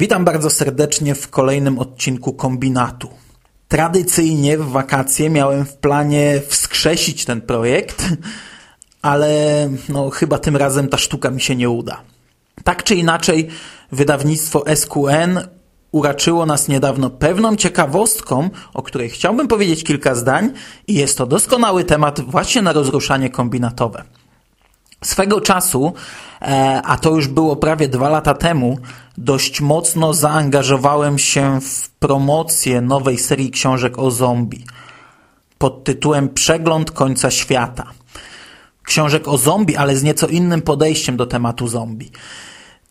Witam bardzo serdecznie w kolejnym odcinku Kombinatu. Tradycyjnie w wakacje miałem w planie wskrzesić ten projekt, ale no, chyba tym razem ta sztuka mi się nie uda. Tak czy inaczej, wydawnictwo SQN uraczyło nas niedawno pewną ciekawostką, o której chciałbym powiedzieć kilka zdań i jest to doskonały temat właśnie na rozruszanie kombinatowe. Swego czasu, e, a to już było prawie dwa lata temu, dość mocno zaangażowałem się w promocję nowej serii książek o zombie pod tytułem Przegląd końca świata. Książek o zombie, ale z nieco innym podejściem do tematu zombie.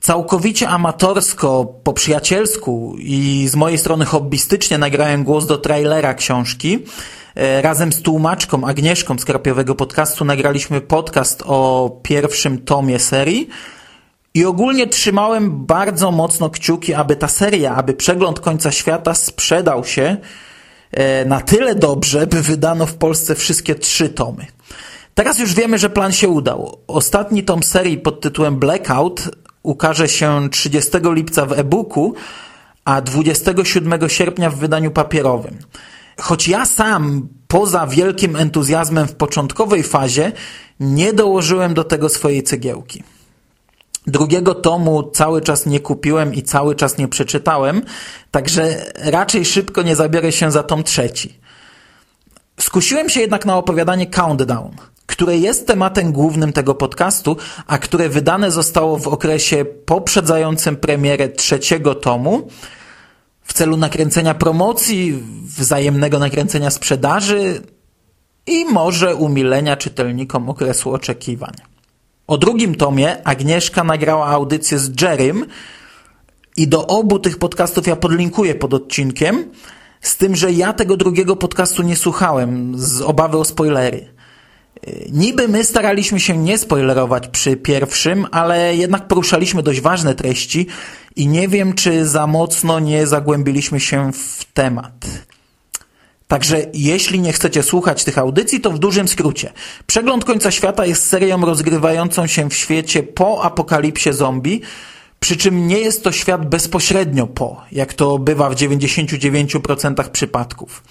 Całkowicie amatorsko, po przyjacielsku i z mojej strony hobbystycznie nagrałem głos do trailera książki. E, razem z tłumaczką Agnieszką z Krapiowego Podcastu nagraliśmy podcast o pierwszym tomie serii i ogólnie trzymałem bardzo mocno kciuki, aby ta seria, aby przegląd końca świata sprzedał się e, na tyle dobrze, by wydano w Polsce wszystkie trzy tomy. Teraz już wiemy, że plan się udał. Ostatni tom serii pod tytułem Blackout ukaże się 30 lipca w e-booku, a 27 sierpnia w wydaniu papierowym. Choć ja sam, poza wielkim entuzjazmem w początkowej fazie, nie dołożyłem do tego swojej cegiełki. Drugiego tomu cały czas nie kupiłem i cały czas nie przeczytałem, także raczej szybko nie zabiorę się za tom trzeci. Skusiłem się jednak na opowiadanie Countdown, które jest tematem głównym tego podcastu, a które wydane zostało w okresie poprzedzającym premierę trzeciego tomu w celu nakręcenia promocji, wzajemnego nakręcenia sprzedaży i może umilenia czytelnikom okresu oczekiwań. O drugim tomie Agnieszka nagrała audycję z Jerrym i do obu tych podcastów ja podlinkuję pod odcinkiem, z tym, że ja tego drugiego podcastu nie słuchałem z obawy o spoilery. Niby my staraliśmy się nie spoilerować przy pierwszym, ale jednak poruszaliśmy dość ważne treści i nie wiem, czy za mocno nie zagłębiliśmy się w temat. Także jeśli nie chcecie słuchać tych audycji, to w dużym skrócie. Przegląd końca świata jest serią rozgrywającą się w świecie po apokalipsie zombie, przy czym nie jest to świat bezpośrednio po, jak to bywa w 99% przypadków.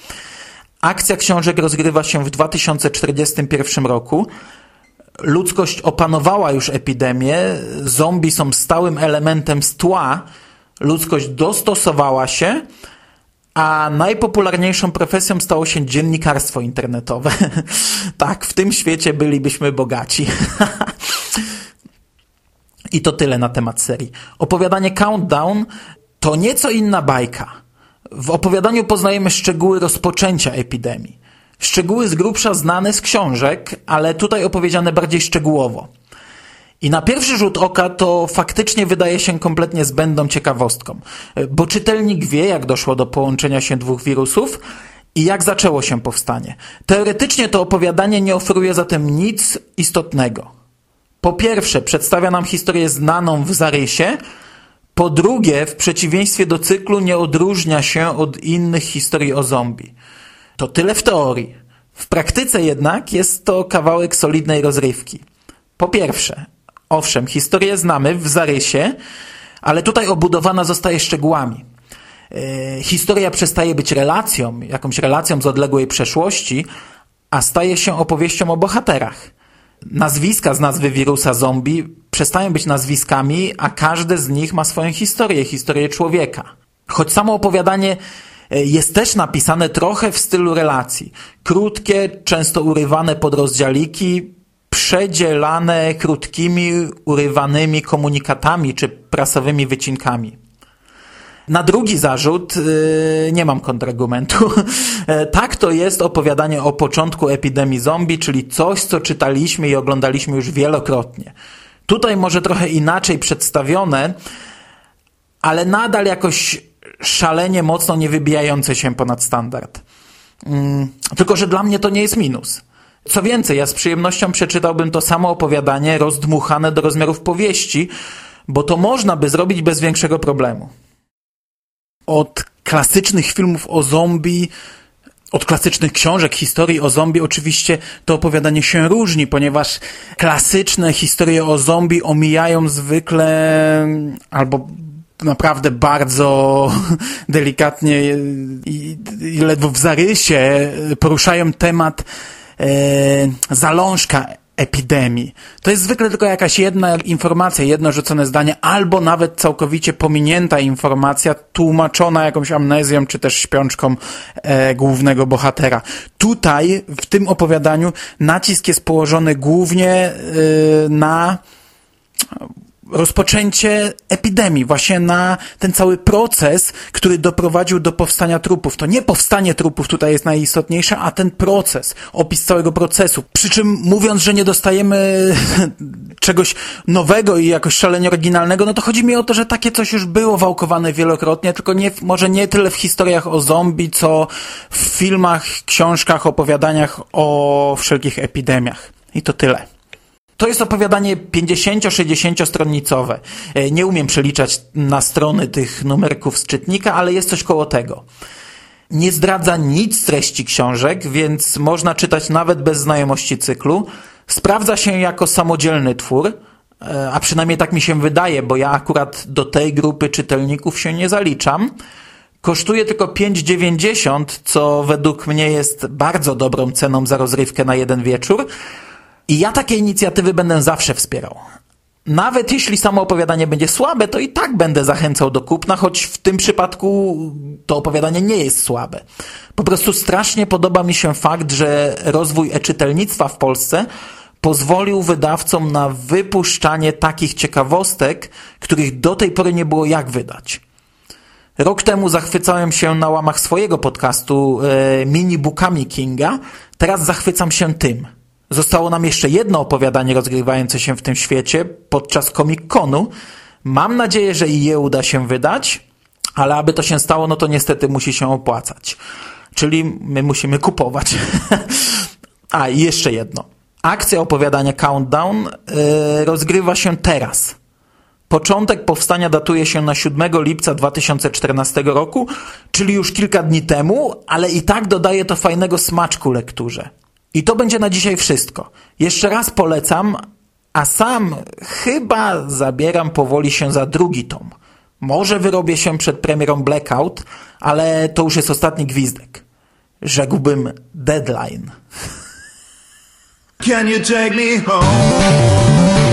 Akcja książek rozgrywa się w 2041 roku. Ludzkość opanowała już epidemię, zombie są stałym elementem z tła, ludzkość dostosowała się, a najpopularniejszą profesją stało się dziennikarstwo internetowe. tak, w tym świecie bylibyśmy bogaci. I to tyle na temat serii. Opowiadanie Countdown to nieco inna bajka. W opowiadaniu poznajemy szczegóły rozpoczęcia epidemii. Szczegóły z grubsza znane z książek, ale tutaj opowiedziane bardziej szczegółowo. I na pierwszy rzut oka to faktycznie wydaje się kompletnie zbędną ciekawostką, bo czytelnik wie, jak doszło do połączenia się dwóch wirusów i jak zaczęło się powstanie. Teoretycznie to opowiadanie nie oferuje zatem nic istotnego. Po pierwsze, przedstawia nam historię znaną w zarysie, po drugie, w przeciwieństwie do cyklu nie odróżnia się od innych historii o zombie. To tyle w teorii. W praktyce jednak jest to kawałek solidnej rozrywki. Po pierwsze, owszem, historię znamy w zarysie, ale tutaj obudowana zostaje szczegółami. Yy, historia przestaje być relacją, jakąś relacją z odległej przeszłości, a staje się opowieścią o bohaterach. Nazwiska z nazwy wirusa zombie przestają być nazwiskami, a każde z nich ma swoją historię, historię człowieka. Choć samo opowiadanie e, jest też napisane trochę w stylu relacji. Krótkie, często urywane podrozdziałiki, przedzielane krótkimi, urywanymi komunikatami czy prasowymi wycinkami. Na drugi zarzut yy, nie mam kontrargumentu. E, tak to jest opowiadanie o początku epidemii zombie, czyli coś, co czytaliśmy i oglądaliśmy już wielokrotnie. Tutaj może trochę inaczej przedstawione, ale nadal jakoś szalenie mocno nie wybijające się ponad standard. Mm, tylko, że dla mnie to nie jest minus. Co więcej, ja z przyjemnością przeczytałbym to samo opowiadanie rozdmuchane do rozmiarów powieści, bo to można by zrobić bez większego problemu. Od klasycznych filmów o zombie od klasycznych książek, historii o zombie oczywiście to opowiadanie się różni, ponieważ klasyczne historie o zombie omijają zwykle albo naprawdę bardzo delikatnie i, i ledwo w zarysie poruszają temat zalążka epidemii. To jest zwykle tylko jakaś jedna informacja, jedno rzucone zdanie, albo nawet całkowicie pominięta informacja, tłumaczona jakąś amnezją, czy też śpiączką e, głównego bohatera. Tutaj, w tym opowiadaniu, nacisk jest położony głównie e, na rozpoczęcie epidemii, właśnie na ten cały proces, który doprowadził do powstania trupów. To nie powstanie trupów tutaj jest najistotniejsze, a ten proces, opis całego procesu. Przy czym mówiąc, że nie dostajemy czegoś nowego i jakoś szalenie oryginalnego, no to chodzi mi o to, że takie coś już było wałkowane wielokrotnie, tylko nie, może nie tyle w historiach o zombie, co w filmach, książkach, opowiadaniach o wszelkich epidemiach. I to tyle. To jest opowiadanie 50-60 stronnicowe. E, nie umiem przeliczać na strony tych numerków z czytnika, ale jest coś koło tego. Nie zdradza nic z treści książek, więc można czytać nawet bez znajomości cyklu. Sprawdza się jako samodzielny twór, e, a przynajmniej tak mi się wydaje, bo ja akurat do tej grupy czytelników się nie zaliczam. Kosztuje tylko 5,90, co według mnie jest bardzo dobrą ceną za rozrywkę na jeden wieczór. I ja takie inicjatywy będę zawsze wspierał. Nawet jeśli samo opowiadanie będzie słabe, to i tak będę zachęcał do kupna, choć w tym przypadku to opowiadanie nie jest słabe. Po prostu strasznie podoba mi się fakt, że rozwój e-czytelnictwa w Polsce pozwolił wydawcom na wypuszczanie takich ciekawostek, których do tej pory nie było jak wydać. Rok temu zachwycałem się na łamach swojego podcastu e, mini bookami Kinga, teraz zachwycam się tym – Zostało nam jeszcze jedno opowiadanie rozgrywające się w tym świecie podczas Comic-Conu. Mam nadzieję, że i je uda się wydać, ale aby to się stało, no to niestety musi się opłacać. Czyli my musimy kupować. A, i jeszcze jedno. Akcja opowiadania Countdown yy, rozgrywa się teraz. Początek powstania datuje się na 7 lipca 2014 roku, czyli już kilka dni temu, ale i tak dodaje to fajnego smaczku lekturze. I to będzie na dzisiaj wszystko. Jeszcze raz polecam, a sam chyba zabieram powoli się za drugi tom. Może wyrobię się przed premierą Blackout, ale to już jest ostatni gwizdek. Rzekłbym deadline. Can you take me home?